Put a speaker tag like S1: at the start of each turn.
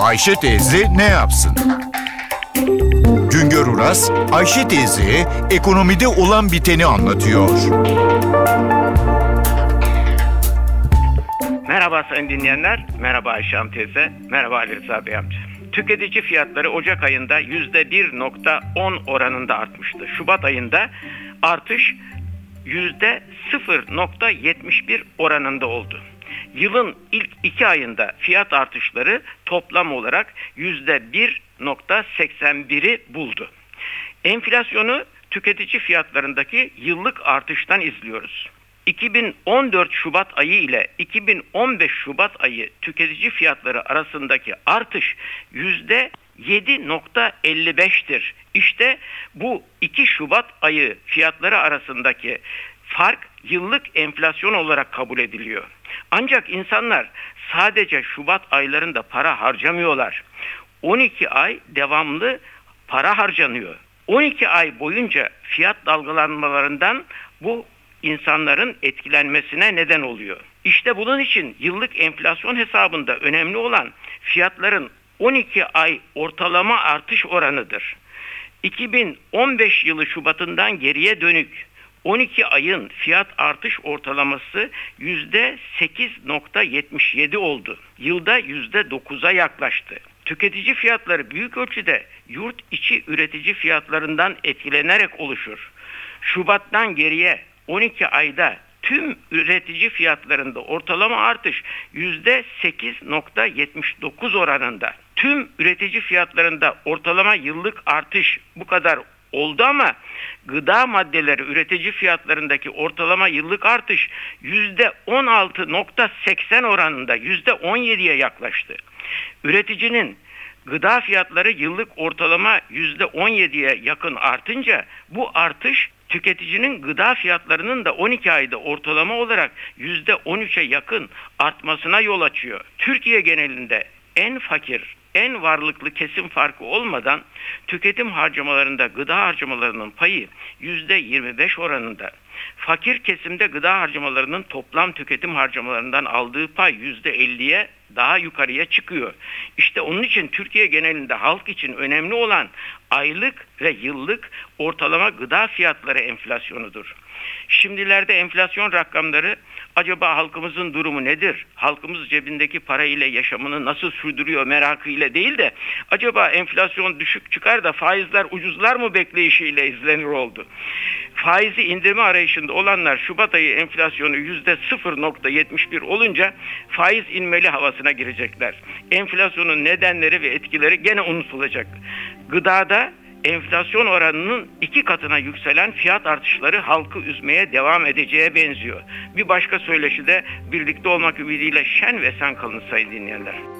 S1: Ayşe teyze ne yapsın? Güngör Uras, Ayşe teyzeye ekonomide olan biteni anlatıyor.
S2: Merhaba sayın dinleyenler, merhaba Ayşe Hanım teyze, merhaba Ali Rıza Bey amca. Tüketici fiyatları Ocak ayında %1.10 oranında artmıştı. Şubat ayında artış %0.71 oranında oldu. Yılın ilk iki ayında fiyat artışları toplam olarak %1.81'i buldu. Enflasyonu tüketici fiyatlarındaki yıllık artıştan izliyoruz. 2014 Şubat ayı ile 2015 Şubat ayı tüketici fiyatları arasındaki artış yüzde 7.55'tir. İşte bu 2 Şubat ayı fiyatları arasındaki fark yıllık enflasyon olarak kabul ediliyor. Ancak insanlar sadece Şubat aylarında para harcamıyorlar. 12 ay devamlı para harcanıyor. 12 ay boyunca fiyat dalgalanmalarından bu insanların etkilenmesine neden oluyor. İşte bunun için yıllık enflasyon hesabında önemli olan fiyatların 12 ay ortalama artış oranıdır. 2015 yılı Şubat'ından geriye dönük 12 ayın fiyat artış ortalaması %8.77 oldu. Yılda %9'a yaklaştı. Tüketici fiyatları büyük ölçüde yurt içi üretici fiyatlarından etkilenerek oluşur. Şubat'tan geriye 12 ayda tüm üretici fiyatlarında ortalama artış %8.79 oranında. Tüm üretici fiyatlarında ortalama yıllık artış bu kadar oldu ama gıda maddeleri üretici fiyatlarındaki ortalama yıllık artış %16.80 oranında %17'ye yaklaştı. Üreticinin gıda fiyatları yıllık ortalama %17'ye yakın artınca bu artış tüketicinin gıda fiyatlarının da 12 ayda ortalama olarak %13'e yakın artmasına yol açıyor. Türkiye genelinde en fakir, en varlıklı kesim farkı olmadan tüketim harcamalarında gıda harcamalarının payı %25 oranında. Fakir kesimde gıda harcamalarının toplam tüketim harcamalarından aldığı pay %50'ye daha yukarıya çıkıyor. İşte onun için Türkiye genelinde halk için önemli olan aylık ve yıllık ortalama gıda fiyatları enflasyonudur. Şimdilerde enflasyon rakamları acaba halkımızın durumu nedir? Halkımız cebindeki para ile yaşamını nasıl sürdürüyor merakı ile değil de acaba enflasyon düşük çıkar da faizler ucuzlar mı bekleyişiyle izlenir oldu. Faizi indirme arayışında olanlar Şubat ayı enflasyonu %0.71 olunca faiz inmeli havasına girecekler. Enflasyonun nedenleri ve etkileri gene unutulacak. Gıdada enflasyon oranının iki katına yükselen fiyat artışları halkı üzmeye devam edeceğe benziyor. Bir başka söyleşi de birlikte olmak ümidiyle şen ve sen kalın sayın dinleyenler.